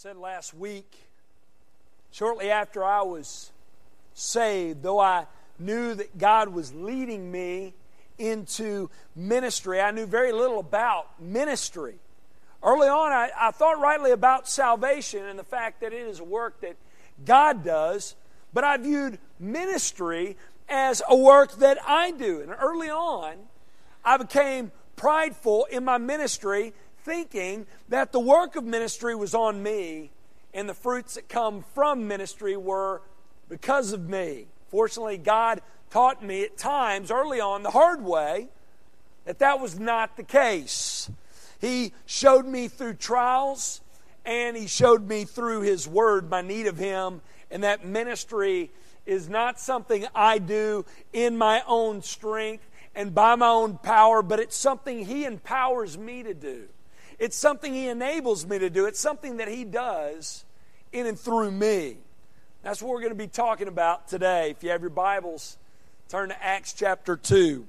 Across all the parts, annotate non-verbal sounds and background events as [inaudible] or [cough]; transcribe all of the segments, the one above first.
said last week, shortly after I was saved, though I knew that God was leading me into ministry, I knew very little about ministry. Early on, I, I thought rightly about salvation and the fact that it is a work that God does, but I viewed ministry as a work that I do. And early on, I became prideful in my ministry thinking that the work of ministry was on me and the fruits that come from ministry were because of me. Fortunately, God taught me at times early on the hard way that that was not the case. He showed me through trials and He showed me through His Word my need of Him, and that ministry is not something I do in my own strength and by my own power, but it's something He empowers me to do. It's something He enables me to do. It's something that He does in and through me. That's what we're going to be talking about today. If you have your Bibles, turn to Acts chapter 2.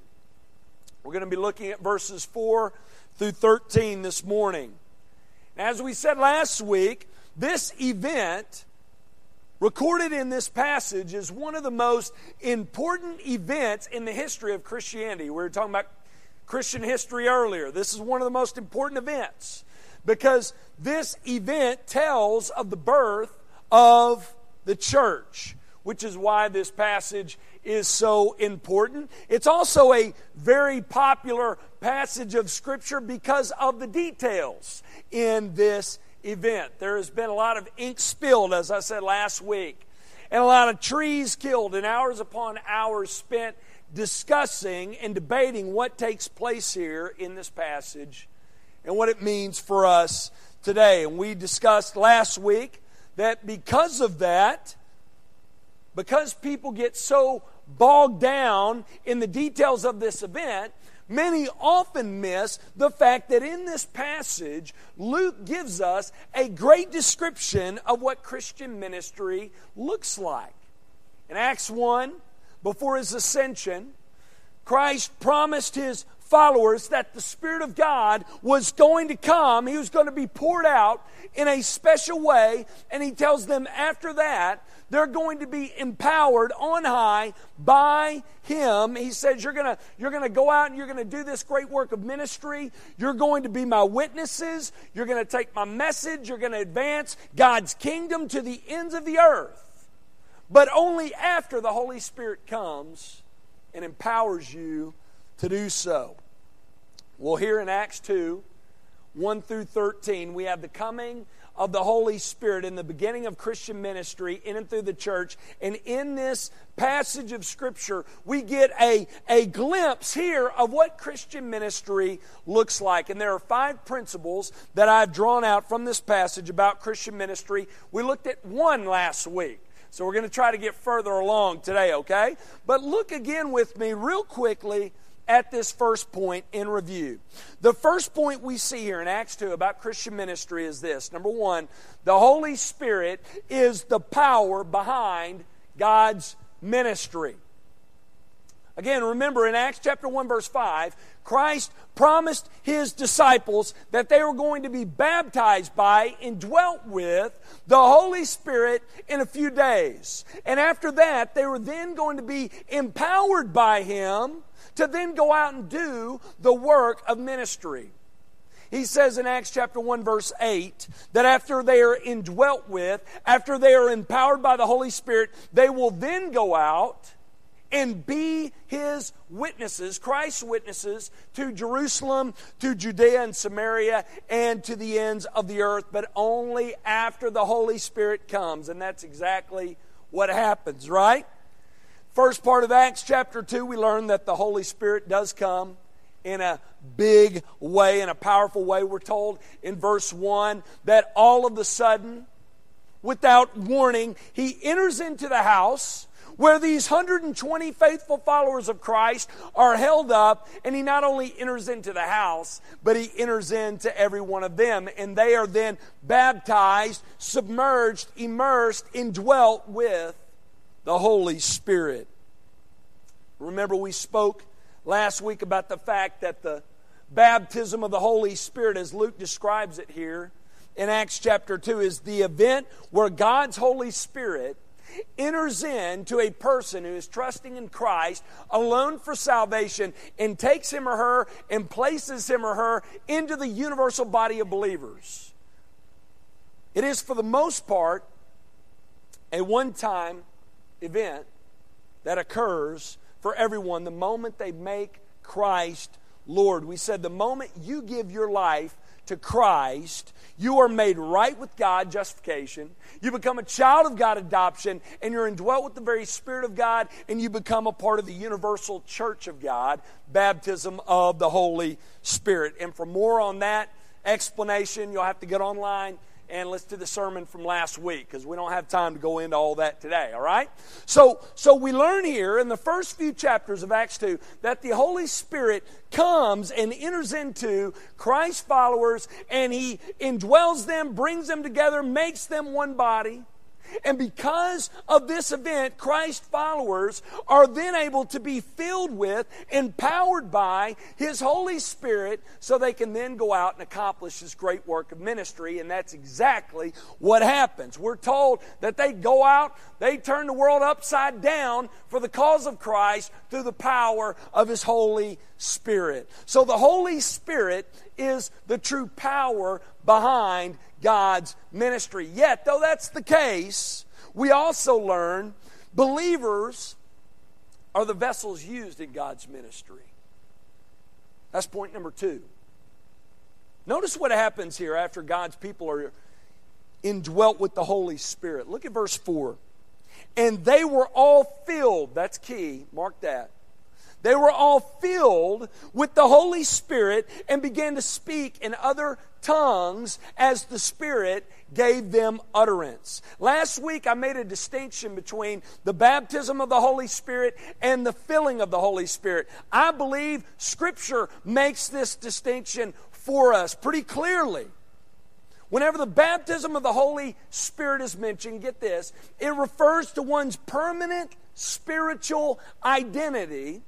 We're going to be looking at verses 4 through 13 this morning. As we said last week, this event recorded in this passage is one of the most important events in the history of Christianity. We were talking about Christian history earlier. This is one of the most important events because this event tells of the birth of the church, which is why this passage is so important. It's also a very popular passage of Scripture because of the details in this event. There has been a lot of ink spilled, as I said last week, and a lot of trees killed, and hours upon hours spent discussing and debating what takes place here in this passage and what it means for us today. And we discussed last week that because of that, because people get so bogged down in the details of this event, many often miss the fact that in this passage, Luke gives us a great description of what Christian ministry looks like. In Acts 1, before his ascension, Christ promised his followers that the Spirit of God was going to come. He was going to be poured out in a special way. And he tells them after that, they're going to be empowered on high by him. He says, You're going to, you're going to go out and you're going to do this great work of ministry. You're going to be my witnesses. You're going to take my message. You're going to advance God's kingdom to the ends of the earth but only after the Holy Spirit comes and empowers you to do so. Well, here in Acts 2, 1 through 13, we have the coming of the Holy Spirit in the beginning of Christian ministry in and through the church. And in this passage of Scripture, we get a, a glimpse here of what Christian ministry looks like. And there are five principles that I've drawn out from this passage about Christian ministry. We looked at one last week. So we're going to try to get further along today, okay? But look again with me, real quickly, at this first point in review. The first point we see here in Acts 2 about Christian ministry is this number one, the Holy Spirit is the power behind God's ministry. Again, remember in Acts chapter 1, verse 5, Christ promised his disciples that they were going to be baptized by and dwelt with the Holy Spirit in a few days. And after that, they were then going to be empowered by him to then go out and do the work of ministry. He says in Acts chapter 1 verse 8 that after they are indwelt with, after they are empowered by the Holy Spirit, they will then go out and be his witnesses, Christ's witnesses, to Jerusalem, to Judea and Samaria, and to the ends of the earth, but only after the Holy Spirit comes. And that's exactly what happens, right? First part of Acts chapter 2, we learn that the Holy Spirit does come in a big way, in a powerful way. We're told in verse 1 that all of a sudden, without warning, he enters into the house where these 120 faithful followers of Christ are held up, and he not only enters into the house, but he enters into every one of them, and they are then baptized, submerged, immersed, indwelt with the Holy Spirit. Remember, we spoke last week about the fact that the baptism of the Holy Spirit, as Luke describes it here, in Acts chapter 2 is the event where God's Holy Spirit enters into a person who is trusting in Christ alone for salvation and takes him or her and places him or her into the universal body of believers. It is, for the most part, a one time event that occurs for everyone the moment they make Christ Lord. We said the moment you give your life to Christ, you are made right with God, justification. You become a child of God, adoption, and you're indwelt with the very Spirit of God, and you become a part of the universal church of God, baptism of the Holy Spirit. And for more on that explanation, you'll have to get online and let's do the sermon from last week because we don't have time to go into all that today, all right? So, so we learn here in the first few chapters of Acts 2 that the Holy Spirit comes and enters into Christ's followers and he indwells them, brings them together, makes them one body. And because of this event, Christ followers are then able to be filled with, empowered by His Holy Spirit, so they can then go out and accomplish this great work of ministry. And that's exactly what happens. We're told that they go out, they turn the world upside down for the cause of Christ through the power of His Holy Spirit. So the Holy Spirit is the true power behind God's ministry. Yet, though that's the case, we also learn believers are the vessels used in God's ministry. That's point number two. Notice what happens here after God's people are indwelt with the Holy Spirit. Look at verse 4. And they were all filled, that's key, mark that they were all filled with the Holy Spirit and began to speak in other tongues as the Spirit gave them utterance. Last week I made a distinction between the baptism of the Holy Spirit and the filling of the Holy Spirit. I believe Scripture makes this distinction for us pretty clearly. Whenever the baptism of the Holy Spirit is mentioned, get this, it refers to one's permanent spiritual identity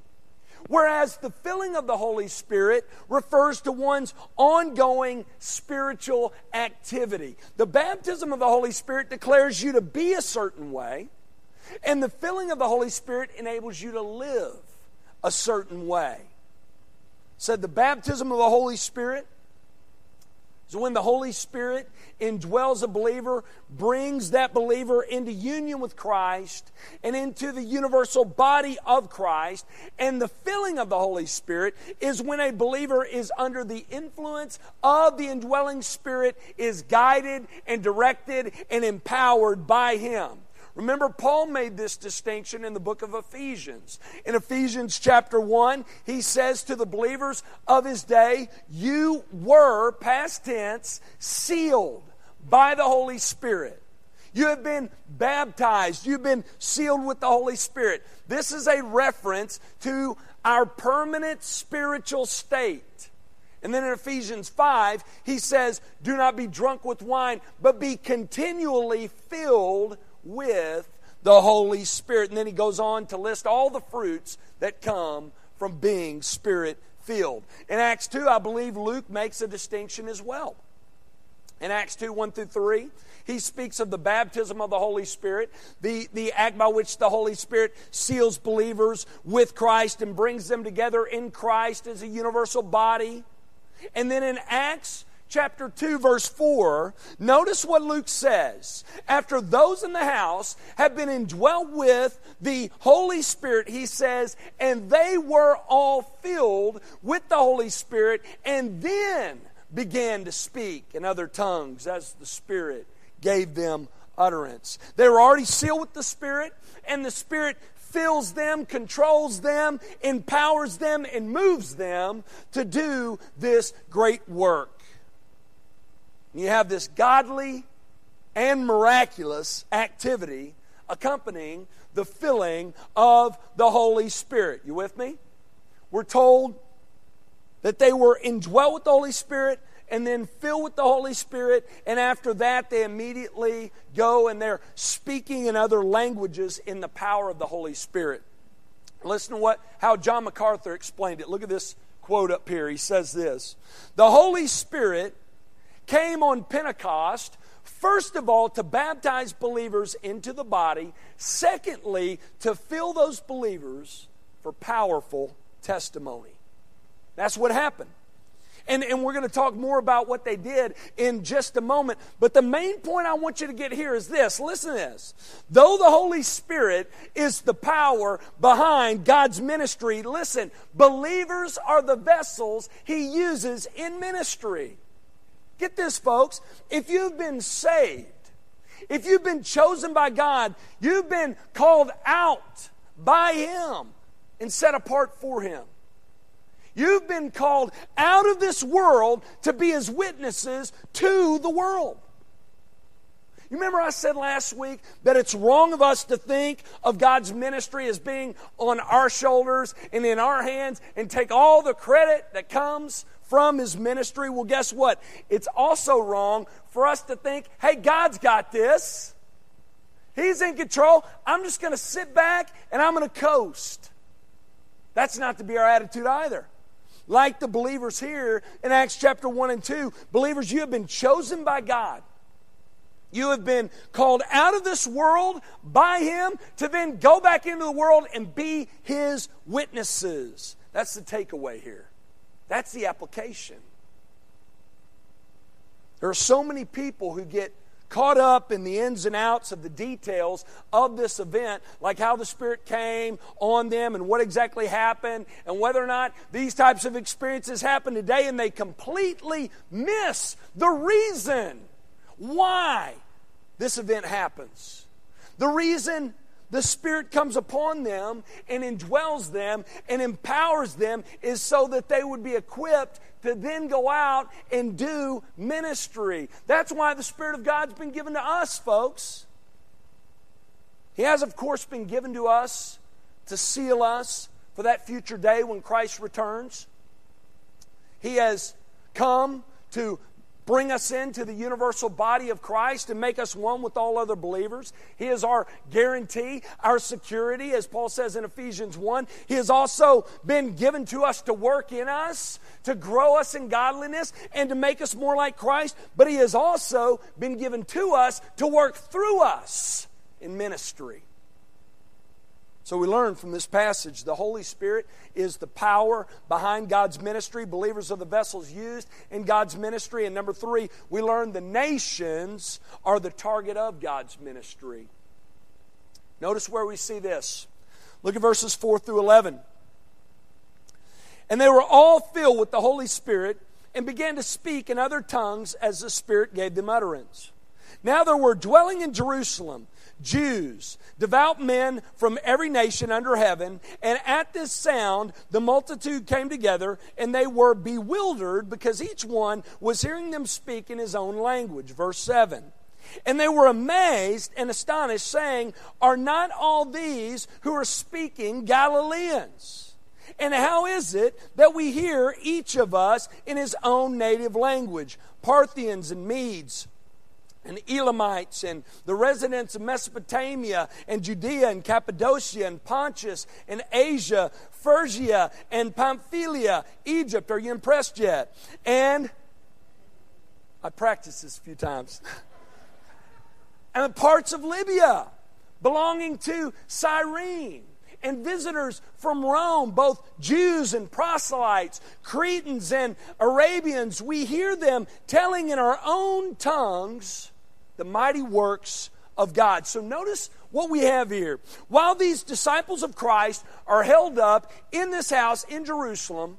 Whereas the filling of the Holy Spirit refers to one's ongoing spiritual activity. The baptism of the Holy Spirit declares you to be a certain way, and the filling of the Holy Spirit enables you to live a certain way. Said the baptism of the Holy Spirit so when the Holy Spirit indwells a believer, brings that believer into union with Christ and into the universal body of Christ, and the filling of the Holy Spirit is when a believer is under the influence of the indwelling Spirit, is guided and directed and empowered by Him. Remember, Paul made this distinction in the book of Ephesians. In Ephesians chapter 1, he says to the believers of his day, You were, past tense, sealed by the Holy Spirit. You have been baptized. You've been sealed with the Holy Spirit. This is a reference to our permanent spiritual state. And then in Ephesians 5, he says, Do not be drunk with wine, but be continually filled with the Holy Spirit. And then he goes on to list all the fruits that come from being spirit filled. In Acts 2, I believe Luke makes a distinction as well. In Acts 2 1 through 3, he speaks of the baptism of the Holy Spirit, the, the act by which the Holy Spirit seals believers with Christ and brings them together in Christ as a universal body. And then in Acts chapter 2, verse 4, notice what Luke says. After those in the house have been indwelt with the Holy Spirit, he says, and they were all filled with the Holy Spirit, and then began to speak in other tongues as the Spirit gave them utterance. They were already sealed with the Spirit, and the Spirit fills them, controls them, empowers them, and moves them to do this great work. You have this godly and miraculous activity accompanying the filling of the Holy Spirit. You with me? We're told that they were indwelt with the Holy Spirit and then filled with the Holy Spirit, and after that, they immediately go and they're speaking in other languages in the power of the Holy Spirit. Listen to what how John MacArthur explained it. Look at this quote up here. He says this The Holy Spirit came on Pentecost, first of all, to baptize believers into the body, secondly, to fill those believers for powerful testimony. That's what happened. And, and we're going to talk more about what they did in just a moment. But the main point I want you to get here is this listen to this. Though the Holy Spirit is the power behind God's ministry, listen, believers are the vessels He uses in ministry. Get this, folks. If you've been saved, if you've been chosen by God, you've been called out by Him and set apart for Him. You've been called out of this world to be His witnesses to the world. You remember I said last week that it's wrong of us to think of God's ministry as being on our shoulders and in our hands and take all the credit that comes from his ministry. Well, guess what? It's also wrong for us to think, hey, God's got this. He's in control. I'm just going to sit back and I'm going to coast. That's not to be our attitude either. Like the believers here in Acts chapter 1 and 2, believers, you have been chosen by God. You have been called out of this world by Him to then go back into the world and be His witnesses. That's the takeaway here. That's the application. There are so many people who get caught up in the ins and outs of the details of this event, like how the Spirit came on them and what exactly happened, and whether or not these types of experiences happen today, and they completely miss the reason why this event happens. The reason the Spirit comes upon them and indwells them and empowers them is so that they would be equipped to then go out and do ministry. That's why the Spirit of God's been given to us, folks. He has, of course, been given to us to seal us for that future day when Christ returns. He has come to bring us into the universal body of Christ and make us one with all other believers. He is our guarantee, our security, as Paul says in Ephesians 1. He has also been given to us to work in us, to grow us in godliness, and to make us more like Christ. But He has also been given to us to work through us in ministry. So we learn from this passage the Holy Spirit is the power behind God's ministry. Believers are the vessels used in God's ministry. And number three, we learn the nations are the target of God's ministry. Notice where we see this. Look at verses 4 through 11. And they were all filled with the Holy Spirit and began to speak in other tongues as the Spirit gave them utterance. Now there were dwelling in Jerusalem Jews, devout men from every nation under heaven. And at this sound, the multitude came together, and they were bewildered because each one was hearing them speak in his own language. Verse 7. And they were amazed and astonished, saying, Are not all these who are speaking Galileans? And how is it that we hear each of us in his own native language? Parthians and Medes and Elamites and the residents of Mesopotamia and Judea and Cappadocia and Pontus and Asia, Phrygia and Pamphylia, Egypt. Are you impressed yet? And I practiced this a few times. [laughs] and the parts of Libya belonging to Cyrene and visitors from Rome, both Jews and proselytes, Cretans and Arabians, we hear them telling in our own tongues the mighty works of God. So notice what we have here. While these disciples of Christ are held up in this house in Jerusalem,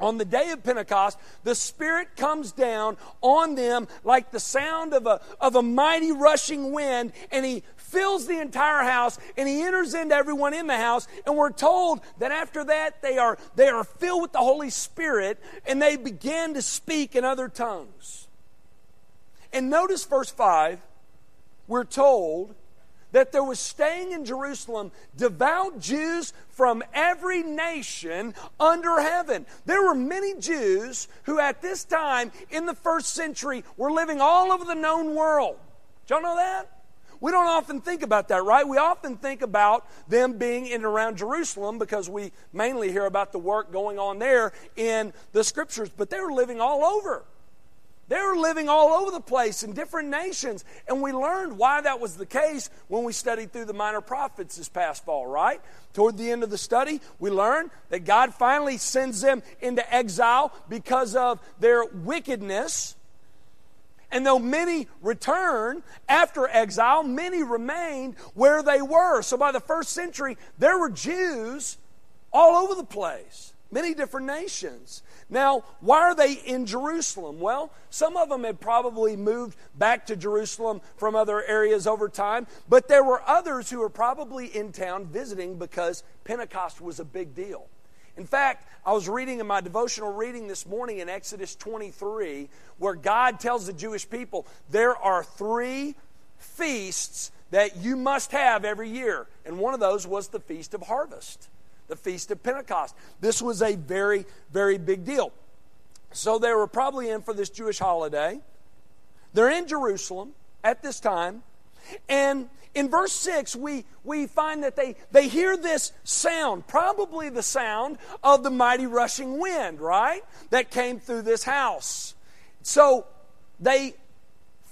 on the day of Pentecost, the Spirit comes down on them like the sound of a, of a mighty rushing wind, and He fills the entire house, and He enters into everyone in the house. And we're told that after that, they are, they are filled with the Holy Spirit, and they begin to speak in other tongues. And notice verse 5, we're told that there was staying in Jerusalem devout Jews from every nation under heaven. There were many Jews who at this time in the first century were living all over the known world. Y'all know that? We don't often think about that, right? We often think about them being in and around Jerusalem because we mainly hear about the work going on there in the scriptures, but they were living all over. They were living all over the place in different nations. And we learned why that was the case when we studied through the minor prophets this past fall, right? Toward the end of the study, we learned that God finally sends them into exile because of their wickedness. And though many return after exile, many remained where they were. So by the first century, there were Jews all over the place, many different nations. Now, why are they in Jerusalem? Well, some of them had probably moved back to Jerusalem from other areas over time, but there were others who were probably in town visiting because Pentecost was a big deal. In fact, I was reading in my devotional reading this morning in Exodus 23 where God tells the Jewish people there are three feasts that you must have every year. And one of those was the Feast of Harvest the Feast of Pentecost. This was a very, very big deal. So they were probably in for this Jewish holiday. They're in Jerusalem at this time. And in verse 6, we, we find that they, they hear this sound, probably the sound of the mighty rushing wind, right? That came through this house. So they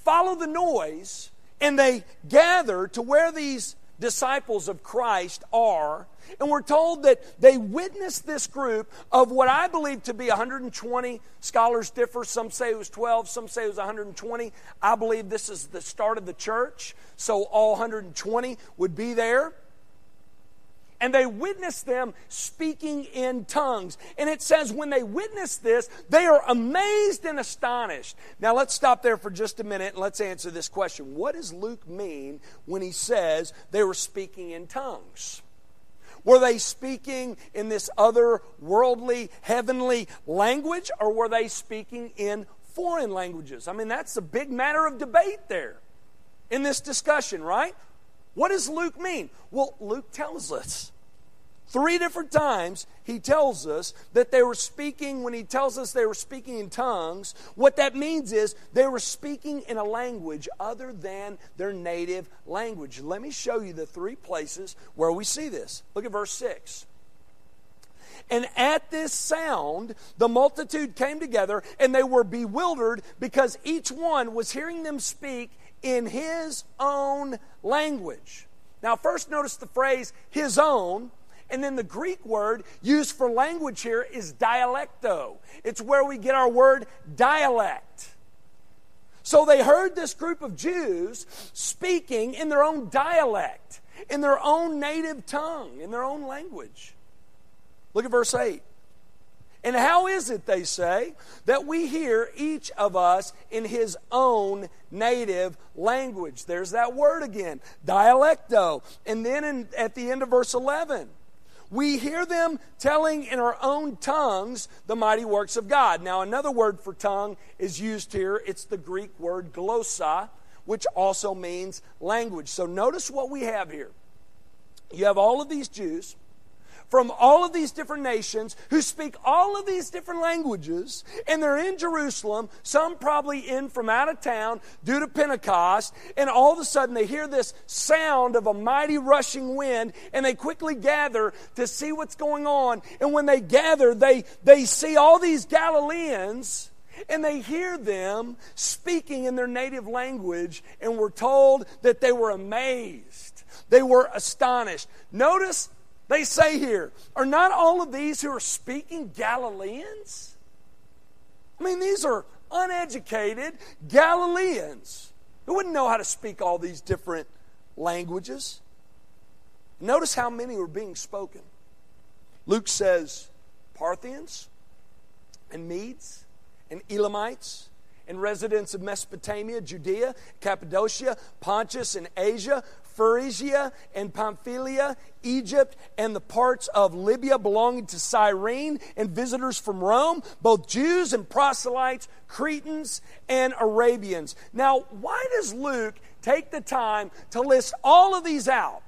follow the noise and they gather to where these disciples of Christ are and we're told that they witnessed this group of what I believe to be 120. Scholars differ. Some say it was 12, some say it was 120. I believe this is the start of the church, so all 120 would be there and they witnessed them speaking in tongues. And it says, when they witnessed this, they are amazed and astonished. Now, let's stop there for just a minute and let's answer this question. What does Luke mean when he says they were speaking in tongues? Were they speaking in this other worldly, heavenly language, or were they speaking in foreign languages? I mean, that's a big matter of debate there in this discussion, right? What does Luke mean? Well, Luke tells us. Three different times he tells us that they were speaking, when he tells us they were speaking in tongues, what that means is they were speaking in a language other than their native language. Let me show you the three places where we see this. Look at verse 6. And at this sound, the multitude came together and they were bewildered because each one was hearing them speak in his own language. Now, first notice the phrase his own, and then the Greek word used for language here is dialecto. It's where we get our word dialect. So they heard this group of Jews speaking in their own dialect, in their own native tongue, in their own language. Look at verse 8. And how is it, they say, that we hear each of us in his own native language? There's that word again, dialecto. And then in, at the end of verse 11, we hear them telling in our own tongues the mighty works of God. Now, another word for tongue is used here. It's the Greek word glossa, which also means language. So notice what we have here. You have all of these Jews from all of these different nations who speak all of these different languages, and they're in Jerusalem, some probably in from out of town due to Pentecost, and all of a sudden they hear this sound of a mighty rushing wind, and they quickly gather to see what's going on. And when they gather, they, they see all these Galileans and they hear them speaking in their native language, and we're told that they were amazed. They were astonished. Notice they say here, are not all of these who are speaking Galileans? I mean, these are uneducated Galileans who wouldn't know how to speak all these different languages. Notice how many were being spoken. Luke says Parthians and Medes and Elamites and residents of Mesopotamia, Judea, Cappadocia, Pontus, and Asia, Phrygia and Pamphylia, Egypt, and the parts of Libya belonging to Cyrene, and visitors from Rome, both Jews and proselytes, Cretans and Arabians. Now, why does Luke take the time to list all of these out?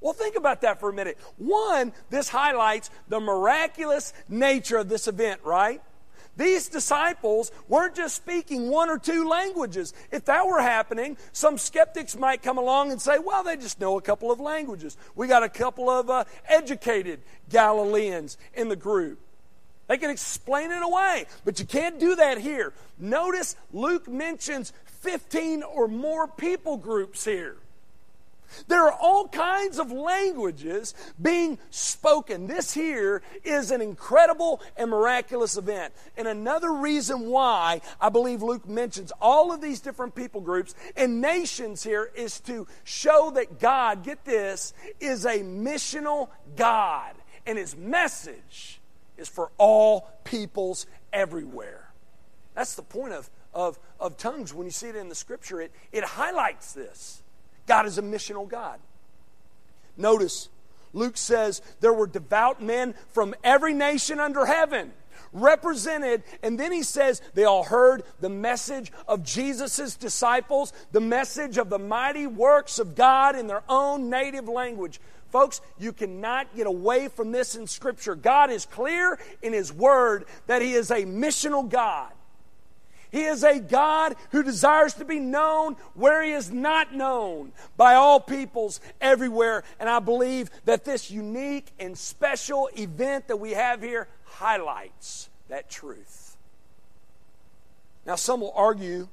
Well, think about that for a minute. One, this highlights the miraculous nature of this event, right? These disciples weren't just speaking one or two languages. If that were happening, some skeptics might come along and say, well, they just know a couple of languages. We got a couple of uh, educated Galileans in the group. They can explain it away, but you can't do that here. Notice Luke mentions 15 or more people groups here. There are all kinds of languages being spoken. This here is an incredible and miraculous event. And another reason why I believe Luke mentions all of these different people groups and nations here is to show that God, get this, is a missional God. And his message is for all peoples everywhere. That's the point of, of, of tongues when you see it in the scripture. It, it highlights this. God is a missional God. Notice, Luke says there were devout men from every nation under heaven represented. And then he says they all heard the message of Jesus' disciples, the message of the mighty works of God in their own native language. Folks, you cannot get away from this in Scripture. God is clear in His Word that He is a missional God. He is a God who desires to be known where He is not known by all peoples everywhere. And I believe that this unique and special event that we have here highlights that truth. Now, some will argue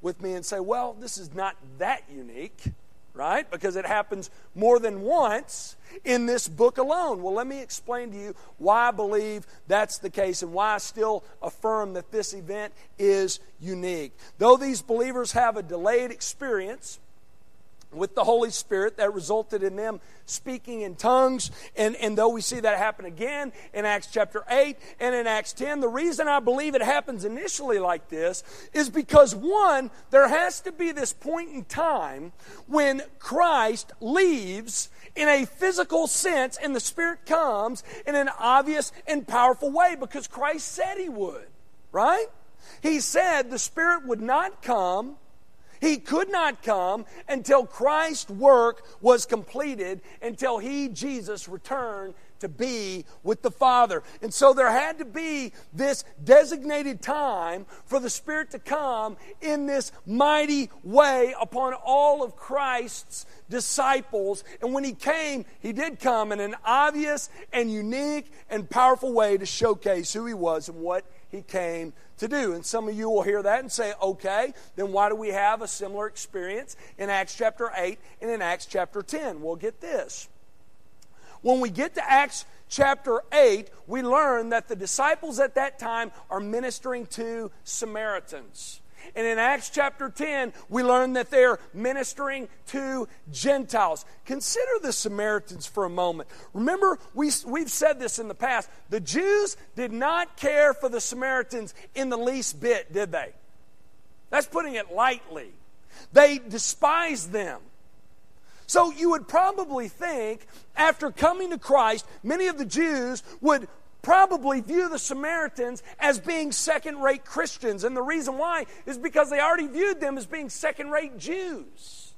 with me and say, well, this is not that unique right? Because it happens more than once in this book alone. Well, let me explain to you why I believe that's the case and why I still affirm that this event is unique. Though these believers have a delayed experience, with the Holy Spirit that resulted in them speaking in tongues. And, and though we see that happen again in Acts chapter 8 and in Acts 10, the reason I believe it happens initially like this is because, one, there has to be this point in time when Christ leaves in a physical sense and the Spirit comes in an obvious and powerful way because Christ said He would, right? He said the Spirit would not come he could not come until Christ's work was completed, until he, Jesus, returned to be with the Father. And so there had to be this designated time for the Spirit to come in this mighty way upon all of Christ's disciples. And when He came, He did come in an obvious and unique and powerful way to showcase who He was and what He came to do. And some of you will hear that and say, okay, then why do we have a similar experience in Acts chapter 8 and in Acts chapter 10? Well, get this. When we get to Acts chapter 8, we learn that the disciples at that time are ministering to Samaritans. And in Acts chapter 10, we learn that they're ministering to Gentiles. Consider the Samaritans for a moment. Remember, we, we've said this in the past. The Jews did not care for the Samaritans in the least bit, did they? That's putting it lightly. They despised them. So you would probably think, after coming to Christ, many of the Jews would probably view the Samaritans as being second rate Christians. And the reason why is because they already viewed them as being second rate Jews.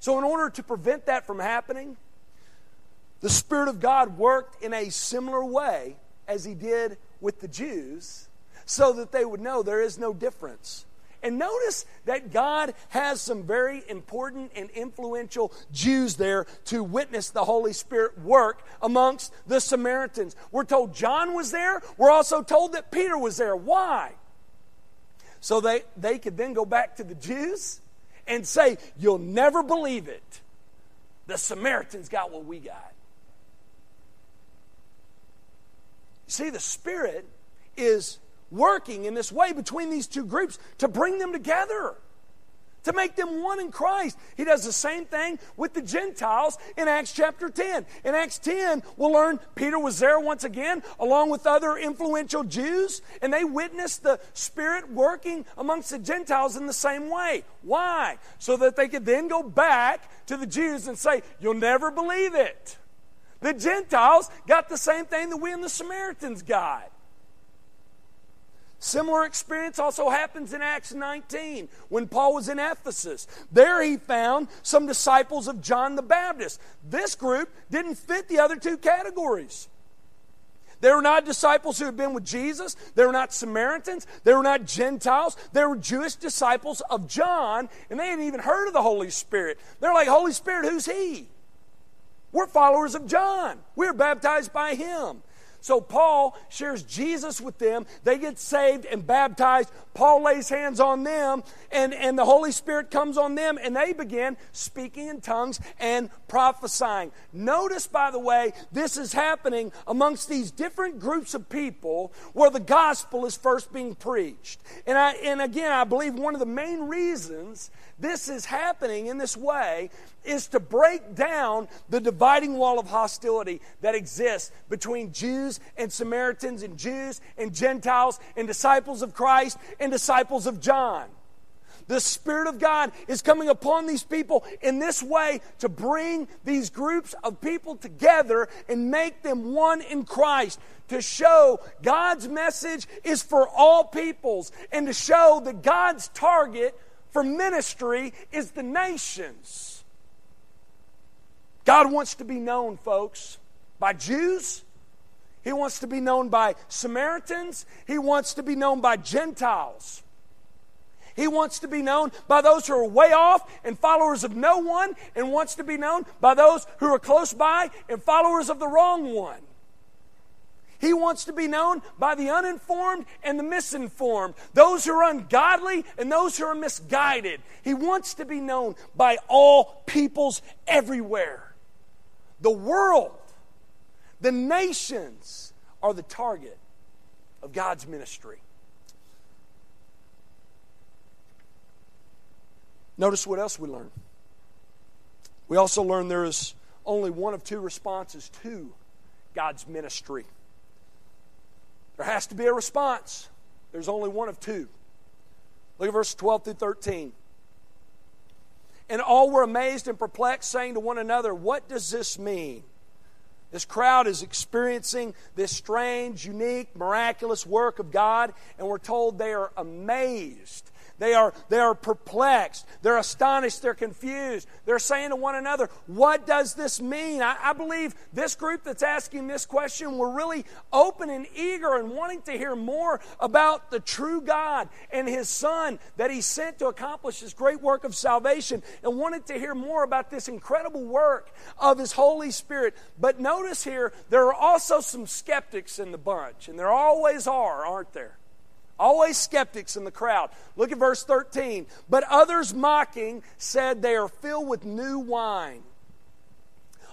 So, in order to prevent that from happening, the Spirit of God worked in a similar way as He did with the Jews so that they would know there is no difference and notice that God has some very important and influential Jews there to witness the Holy Spirit work amongst the Samaritans. We're told John was there. We're also told that Peter was there. Why? So they, they could then go back to the Jews and say, You'll never believe it. The Samaritans got what we got. See, the Spirit is working in this way between these two groups to bring them together, to make them one in Christ. He does the same thing with the Gentiles in Acts chapter 10. In Acts 10, we'll learn Peter was there once again, along with other influential Jews, and they witnessed the Spirit working amongst the Gentiles in the same way. Why? So that they could then go back to the Jews and say, You'll never believe it. The Gentiles got the same thing that we and the Samaritans got. Similar experience also happens in Acts 19 when Paul was in Ephesus. There he found some disciples of John the Baptist. This group didn't fit the other two categories. They were not disciples who had been with Jesus. They were not Samaritans. They were not Gentiles. They were Jewish disciples of John, and they hadn't even heard of the Holy Spirit. They're like, Holy Spirit, who's he? We're followers of John. We're baptized by him. So Paul shares Jesus with them. They get saved and baptized. Paul lays hands on them, and, and the Holy Spirit comes on them, and they begin speaking in tongues and prophesying. Notice, by the way, this is happening amongst these different groups of people where the gospel is first being preached. And, I, and again, I believe one of the main reasons this is happening in this way is to break down the dividing wall of hostility that exists between Jews and Samaritans and Jews and Gentiles and disciples of Christ and disciples of John. The Spirit of God is coming upon these people in this way to bring these groups of people together and make them one in Christ. To show God's message is for all peoples and to show that God's target for ministry is the nations. God wants to be known, folks, by Jews. He wants to be known by Samaritans. He wants to be known by Gentiles. He wants to be known by those who are way off and followers of no one, and wants to be known by those who are close by and followers of the wrong one. He wants to be known by the uninformed and the misinformed, those who are ungodly and those who are misguided. He wants to be known by all peoples everywhere. The world, the nations are the target of God's ministry. Notice what else we learn. We also learn there is only one of two responses to God's ministry. There has to be a response. There's only one of two. Look at verse 12 through 13. And all were amazed and perplexed, saying to one another, What does this mean? This crowd is experiencing this strange, unique, miraculous work of God, and we're told they are amazed they are, they are perplexed. They're astonished. They're confused. They're saying to one another, What does this mean? I, I believe this group that's asking this question were really open and eager and wanting to hear more about the true God and His Son that He sent to accomplish this great work of salvation and wanted to hear more about this incredible work of His Holy Spirit. But notice here, there are also some skeptics in the bunch, and there always are, aren't there? Always skeptics in the crowd. Look at verse 13. But others mocking said they are filled with new wine.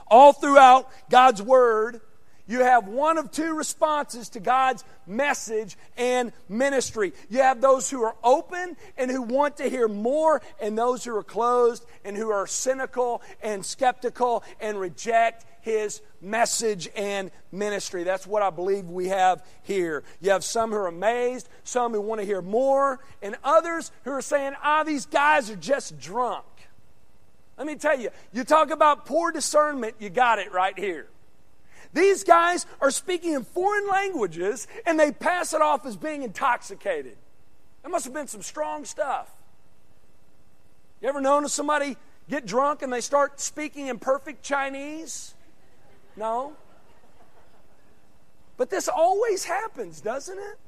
All throughout God's Word, you have one of two responses to God's message and ministry. You have those who are open and who want to hear more, and those who are closed and who are cynical and skeptical and reject his message and ministry. That's what I believe we have here. You have some who are amazed, some who want to hear more, and others who are saying, ah, these guys are just drunk. Let me tell you, you talk about poor discernment, you got it right here. These guys are speaking in foreign languages and they pass it off as being intoxicated. That must have been some strong stuff. You ever known of somebody get drunk and they start speaking in perfect Chinese? No. But this always happens, doesn't it?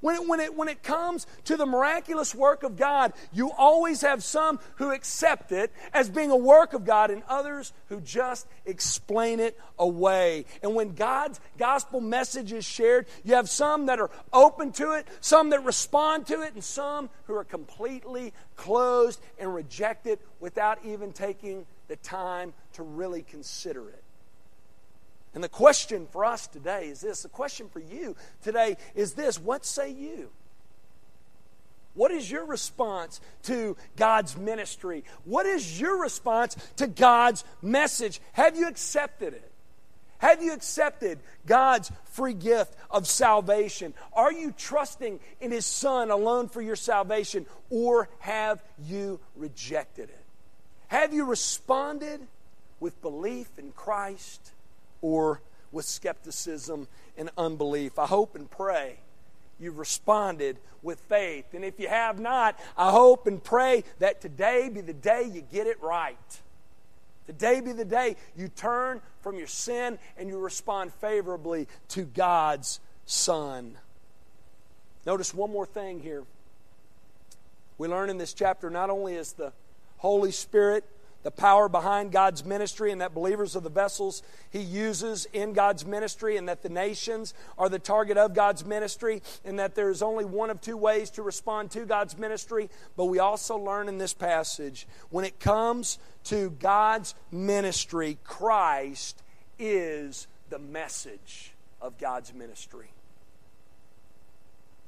When it, when, it, when it comes to the miraculous work of God, you always have some who accept it as being a work of God and others who just explain it away. And when God's gospel message is shared, you have some that are open to it, some that respond to it, and some who are completely closed and reject it without even taking the time to really consider it. And the question for us today is this the question for you today is this what say you? What is your response to God's ministry? What is your response to God's message? Have you accepted it? Have you accepted God's free gift of salvation? Are you trusting in His Son alone for your salvation, or have you rejected it? Have you responded with belief in Christ? Or with skepticism and unbelief. I hope and pray you've responded with faith. And if you have not, I hope and pray that today be the day you get it right. Today be the day you turn from your sin and you respond favorably to God's Son. Notice one more thing here. We learn in this chapter not only is the Holy Spirit the power behind God's ministry and that believers are the vessels He uses in God's ministry and that the nations are the target of God's ministry and that there's only one of two ways to respond to God's ministry. But we also learn in this passage when it comes to God's ministry, Christ is the message of God's ministry.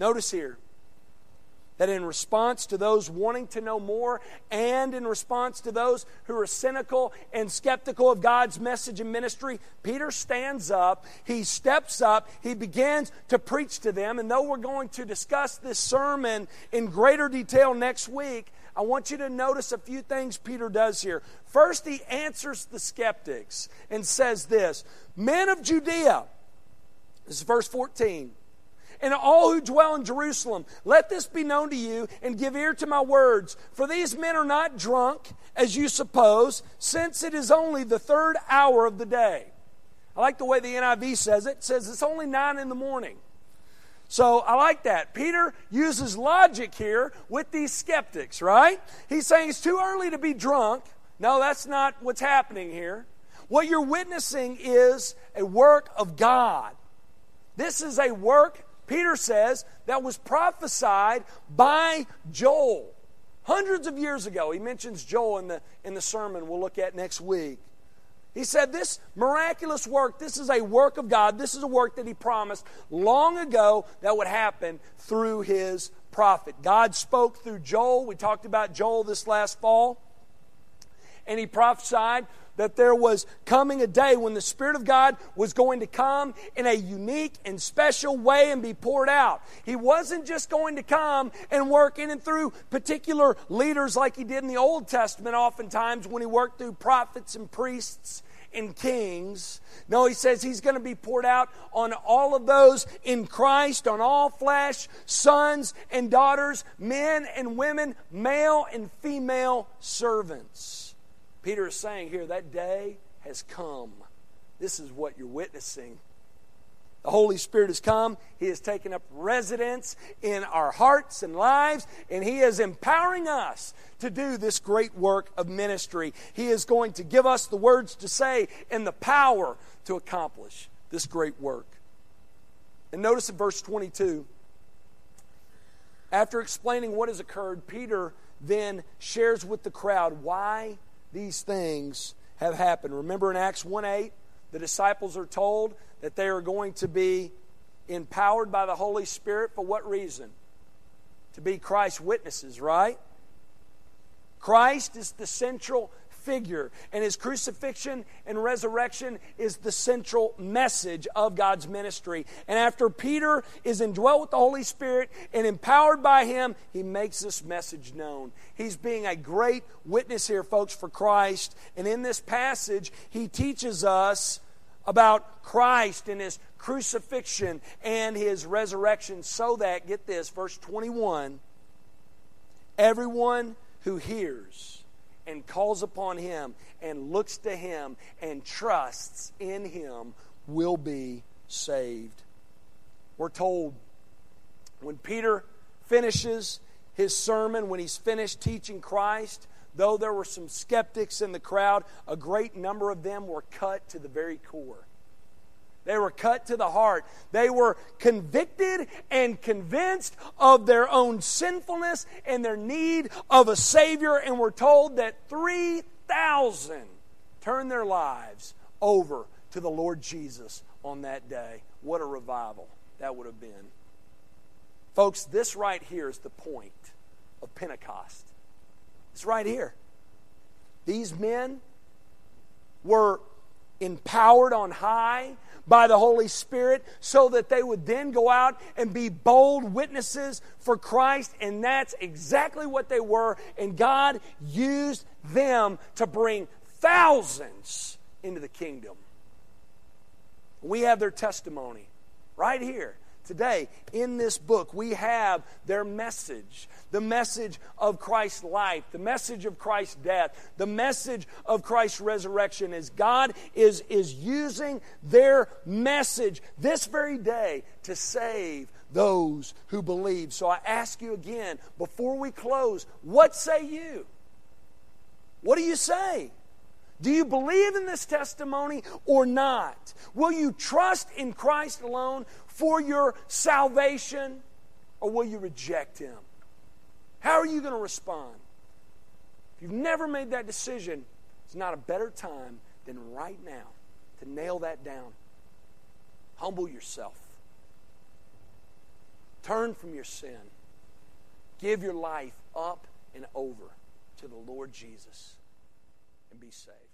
Notice here, that in response to those wanting to know more and in response to those who are cynical and skeptical of God's message and ministry, Peter stands up, he steps up, he begins to preach to them. And though we're going to discuss this sermon in greater detail next week, I want you to notice a few things Peter does here. First, he answers the skeptics and says this Men of Judea, this is verse 14 and all who dwell in Jerusalem, let this be known to you and give ear to my words. For these men are not drunk, as you suppose, since it is only the third hour of the day. I like the way the NIV says it. It says it's only nine in the morning. So I like that. Peter uses logic here with these skeptics, right? He's saying it's too early to be drunk. No, that's not what's happening here. What you're witnessing is a work of God. This is a work Peter says that was prophesied by Joel hundreds of years ago. He mentions Joel in the, in the sermon we'll look at next week. He said, This miraculous work, this is a work of God. This is a work that He promised long ago that would happen through His prophet. God spoke through Joel. We talked about Joel this last fall. And He prophesied that there was coming a day when the Spirit of God was going to come in a unique and special way and be poured out. He wasn't just going to come and work in and through particular leaders like he did in the Old Testament, oftentimes when he worked through prophets and priests and kings. No, he says he's going to be poured out on all of those in Christ, on all flesh, sons and daughters, men and women, male and female servants. Peter is saying here that day has come. This is what you're witnessing. The Holy Spirit has come. He has taken up residence in our hearts and lives, and He is empowering us to do this great work of ministry. He is going to give us the words to say and the power to accomplish this great work. And notice in verse 22, after explaining what has occurred, Peter then shares with the crowd why these things have happened. Remember in Acts 1 8, the disciples are told that they are going to be empowered by the Holy Spirit for what reason? To be Christ's witnesses, right? Christ is the central figure. And his crucifixion and resurrection is the central message of God's ministry. And after Peter is indwelt with the Holy Spirit and empowered by him, he makes this message known. He's being a great witness here, folks, for Christ. And in this passage, he teaches us about Christ and his crucifixion and his resurrection so that, get this, verse 21 everyone who hears and calls upon Him and looks to Him and trusts in Him will be saved. We're told when Peter finishes his sermon, when he's finished teaching Christ, though there were some skeptics in the crowd, a great number of them were cut to the very core. They were cut to the heart. They were convicted and convinced of their own sinfulness and their need of a Savior, and were told that 3,000 turned their lives over to the Lord Jesus on that day. What a revival that would have been. Folks, this right here is the point of Pentecost. It's right here. These men were empowered on high by the Holy Spirit so that they would then go out and be bold witnesses for Christ. And that's exactly what they were. And God used them to bring thousands into the kingdom. We have their testimony right here Today, in this book, we have their message the message of Christ's life, the message of Christ's death, the message of Christ's resurrection, as God is, is using their message this very day to save those who believe. So I ask you again, before we close, what say you? What do you say? Do you believe in this testimony or not? Will you trust in Christ alone for your salvation or will you reject Him? How are you going to respond? If you've never made that decision, it's not a better time than right now to nail that down. Humble yourself. Turn from your sin. Give your life up and over to the Lord Jesus and be saved.